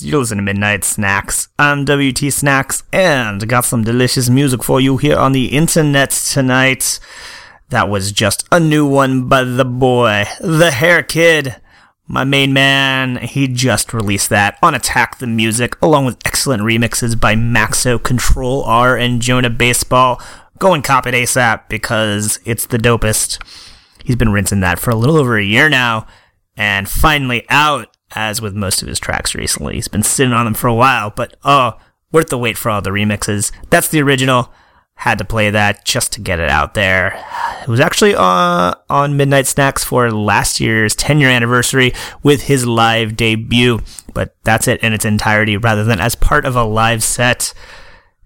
You listen to Midnight Snacks. I'm WT Snacks, and got some delicious music for you here on the internet tonight. That was just a new one by the boy, the Hair Kid. My main man, he just released that on Attack the Music, along with excellent remixes by Maxo, Control R, and Jonah Baseball. Go and cop it ASAP because it's the dopest. He's been rinsing that for a little over a year now, and finally out, as with most of his tracks recently. He's been sitting on them for a while, but oh, worth the wait for all the remixes. That's the original. Had to play that just to get it out there. It was actually uh, on Midnight Snacks for last year's 10 year anniversary with his live debut, but that's it in its entirety rather than as part of a live set.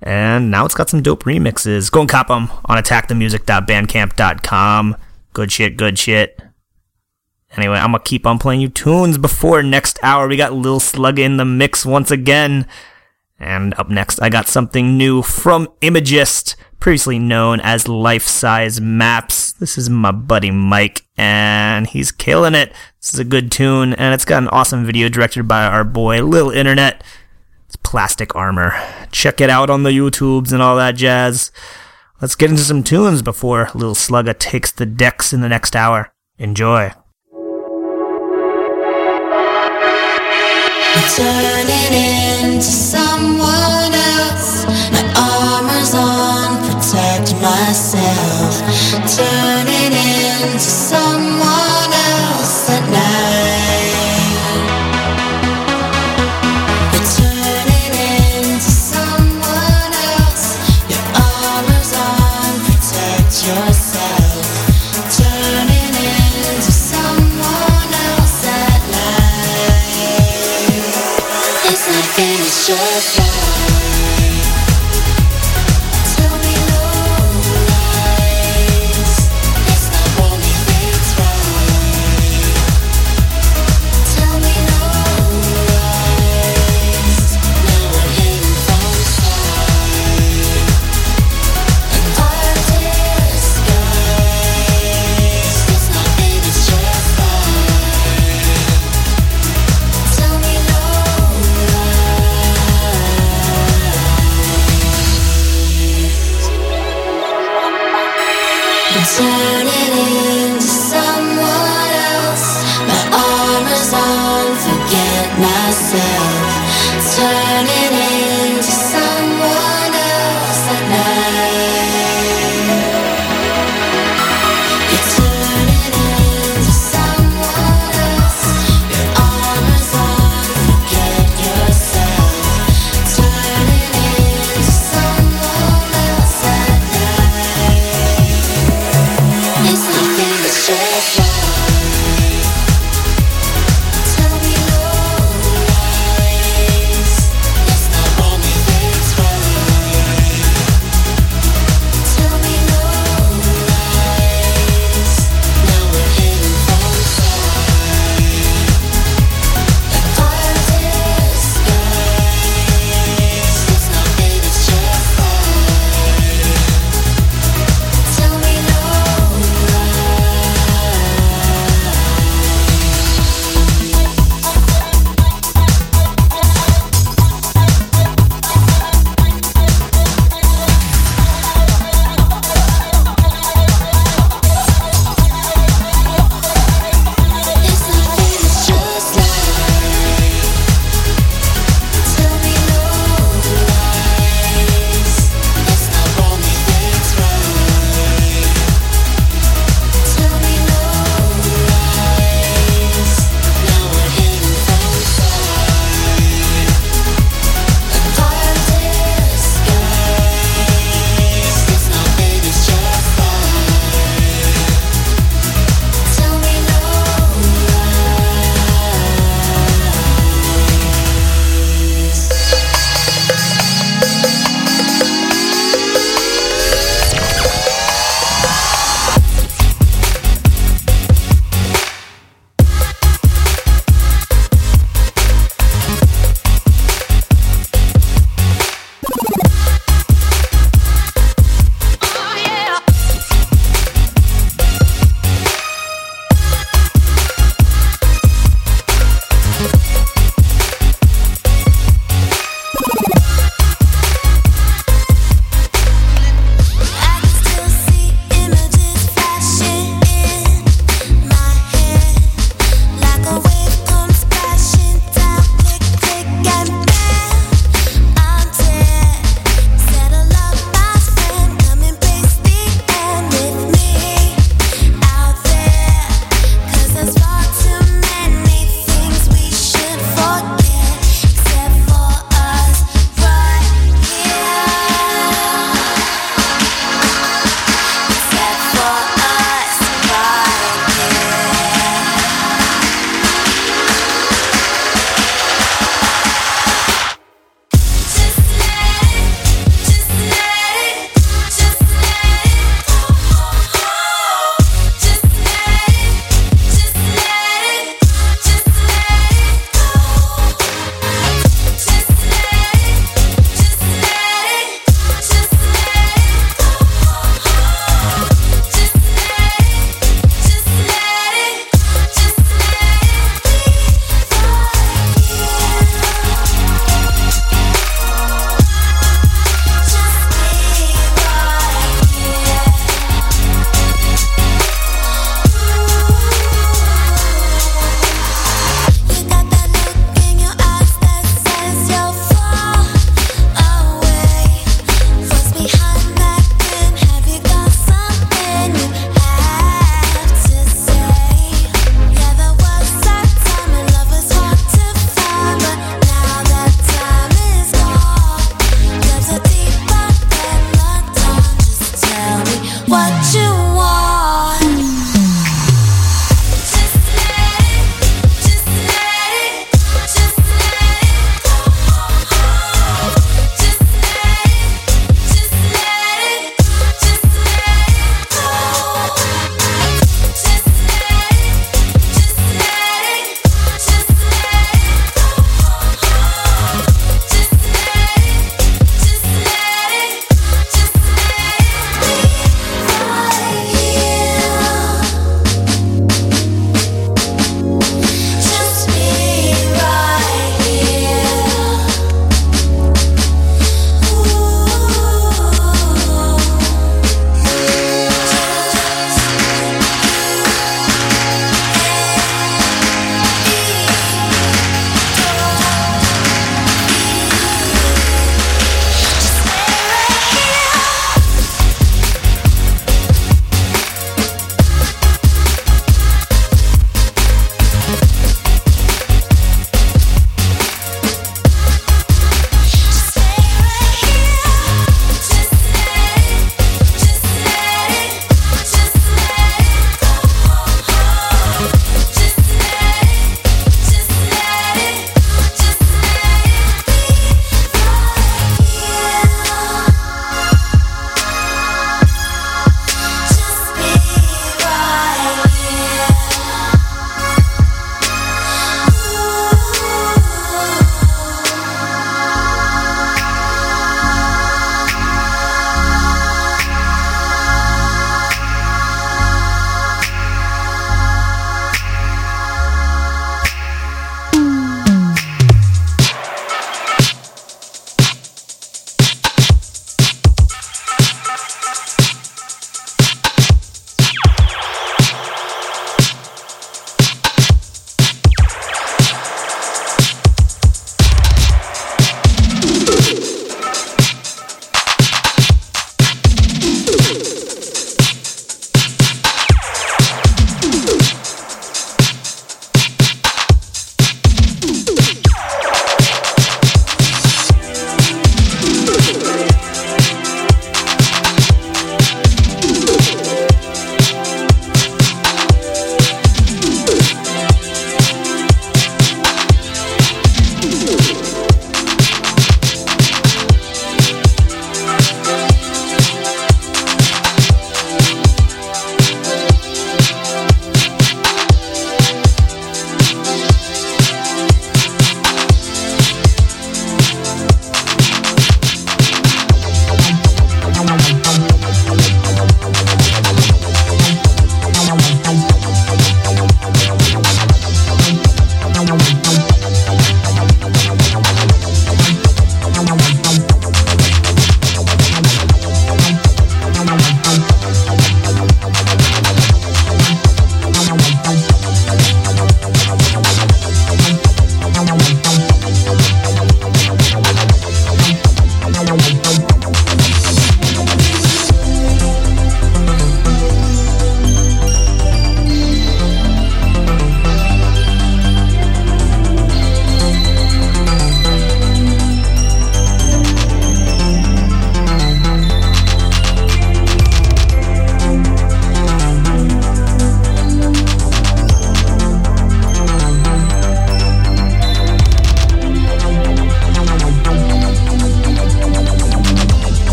And now it's got some dope remixes. Go and cop them on attackthemusic.bandcamp.com. Good shit, good shit. Anyway, I'm gonna keep on playing you tunes before next hour. We got Lil Slugga in the mix once again. And up next, I got something new from Imagist, previously known as Life Size Maps. This is my buddy Mike, and he's killing it. This is a good tune, and it's got an awesome video directed by our boy Lil Internet. It's Plastic Armor. Check it out on the YouTubes and all that jazz. Let's get into some tunes before Lil Slugga takes the decks in the next hour. Enjoy. Myself. Turning into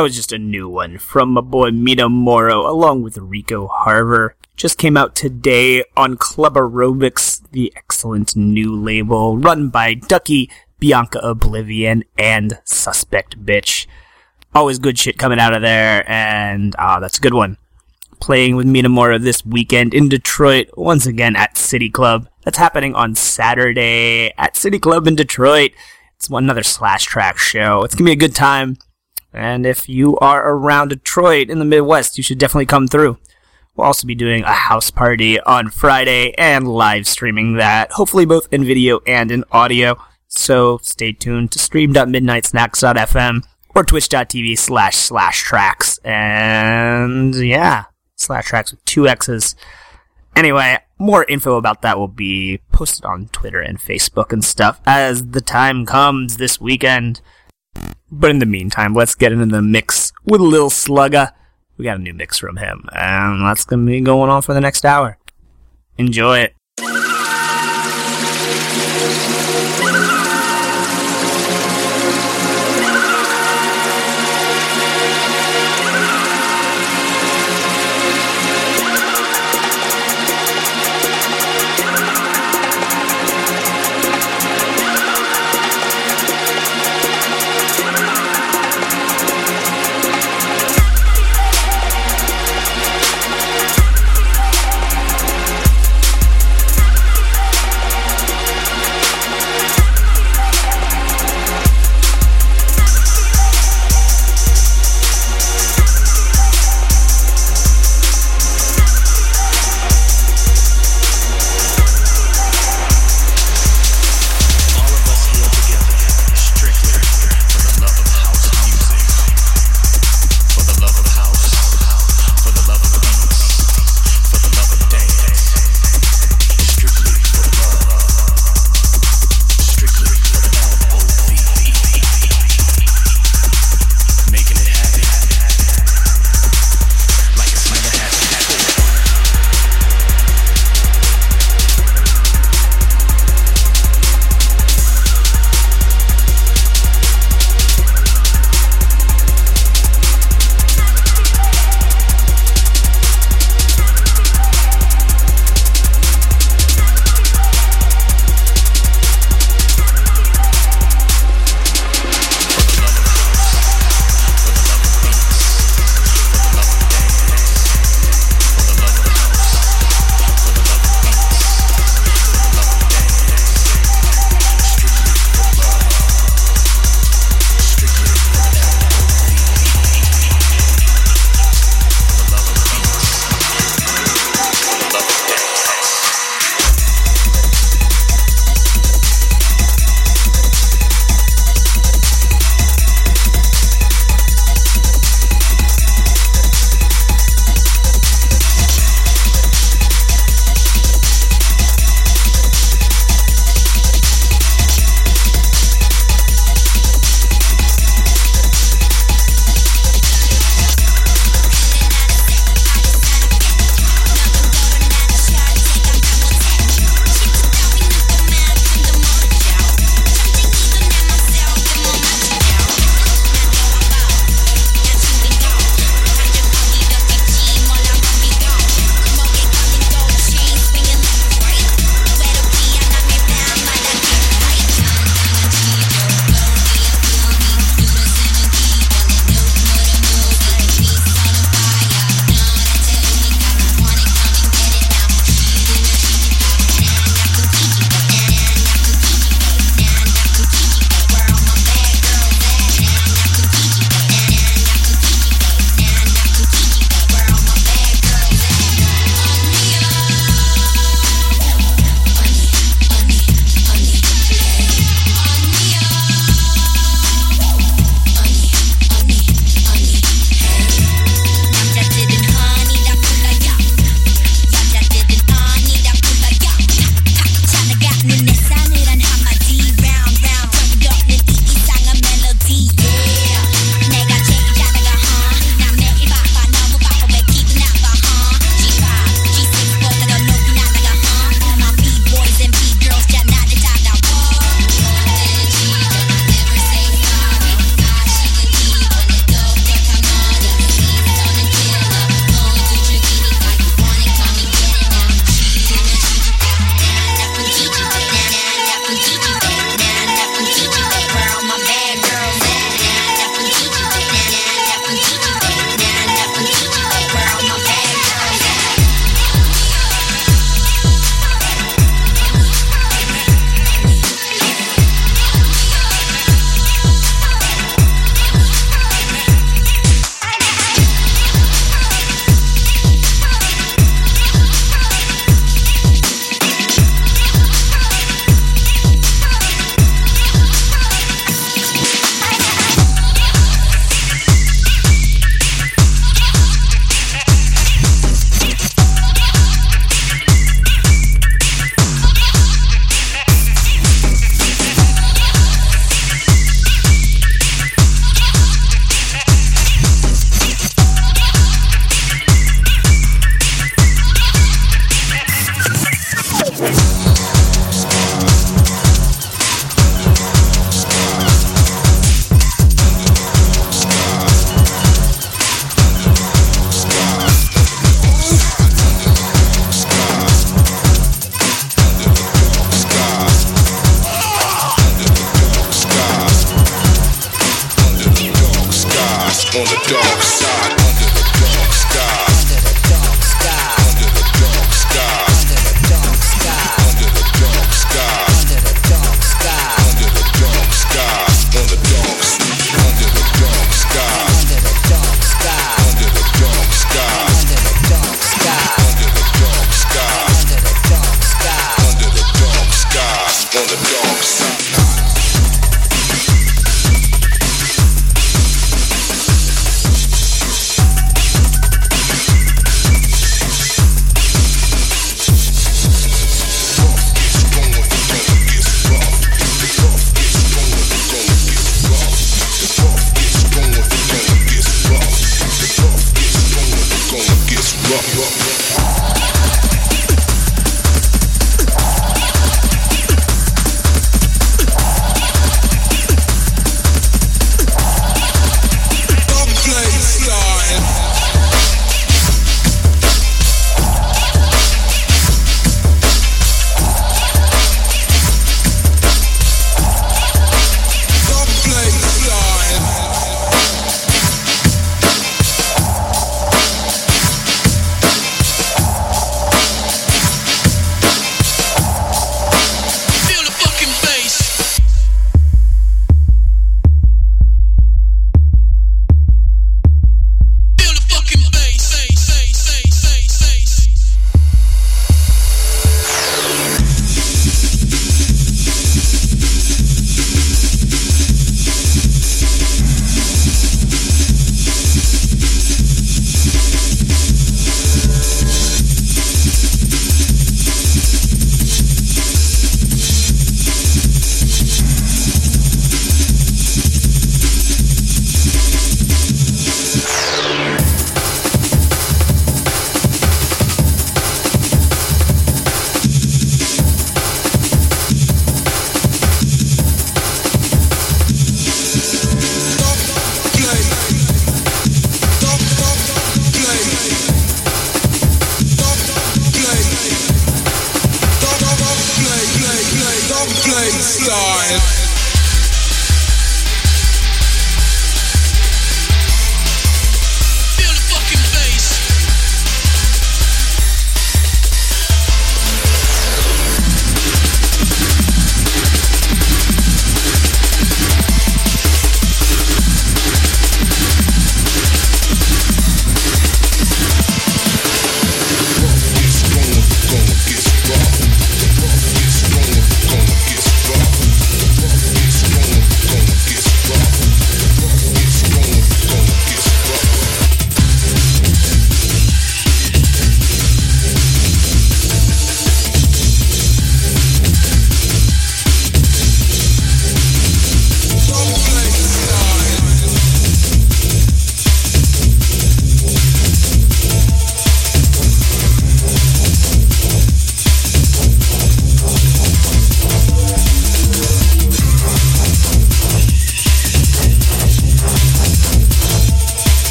That was just a new one from my boy Mina Moro along with Rico Harver. Just came out today on Club Aerobics, the excellent new label run by Ducky, Bianca Oblivion, and Suspect Bitch. Always good shit coming out of there, and ah, that's a good one. Playing with Mina Moro this weekend in Detroit, once again at City Club. That's happening on Saturday at City Club in Detroit. It's another slash track show. It's gonna be a good time. And if you are around Detroit in the Midwest, you should definitely come through. We'll also be doing a house party on Friday and live streaming that, hopefully both in video and in audio. So stay tuned to stream.midnightsnacks.fm or twitch.tv slash slash tracks. And yeah, slash tracks with two X's. Anyway, more info about that will be posted on Twitter and Facebook and stuff as the time comes this weekend. But in the meantime, let's get into the mix with Lil Slugga. We got a new mix from him, and that's gonna be going on for the next hour. Enjoy it.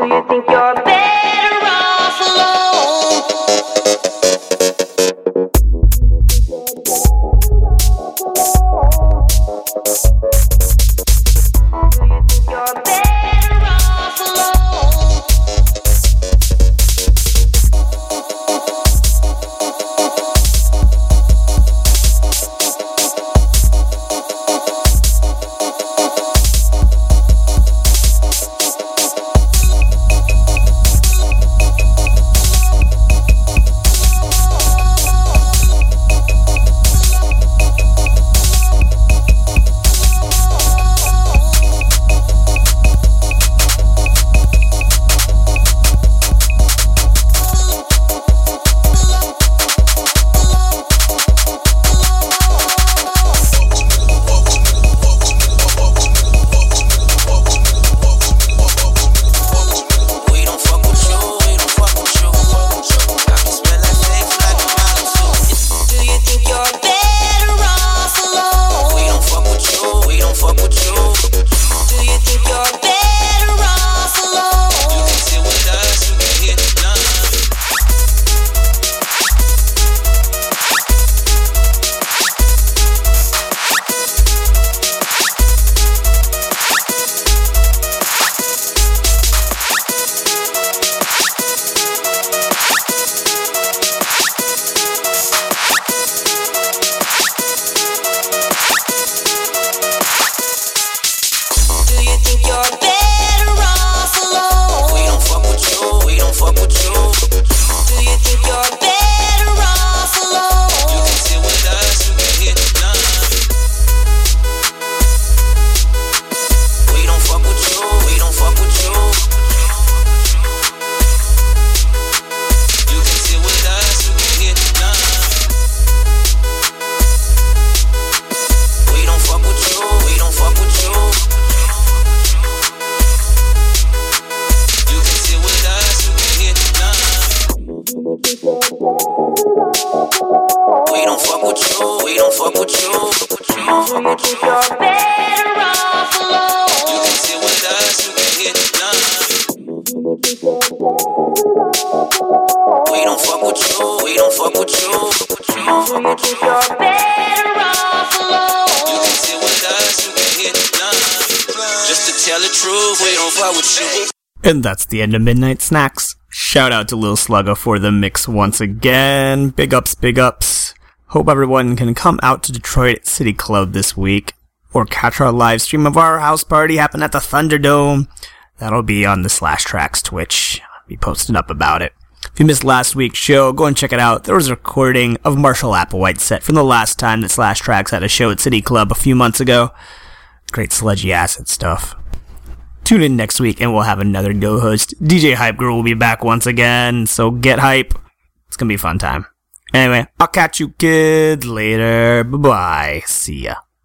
Do you think you're Of Midnight Snacks. Shout out to Lil Slugga for the mix once again. Big ups, big ups. Hope everyone can come out to Detroit City Club this week or catch our live stream of our house party happen at the Thunderdome. That'll be on the Slash Tracks Twitch. I'll be posting up about it. If you missed last week's show, go and check it out. There was a recording of Marshall Applewhite's set from the last time that Slash Tracks had a show at City Club a few months ago. Great sludgy acid stuff. Tune in next week and we'll have another go host. DJ Hype Girl will be back once again, so get hype. It's gonna be a fun time. Anyway, I'll catch you kids later. Bye bye. See ya.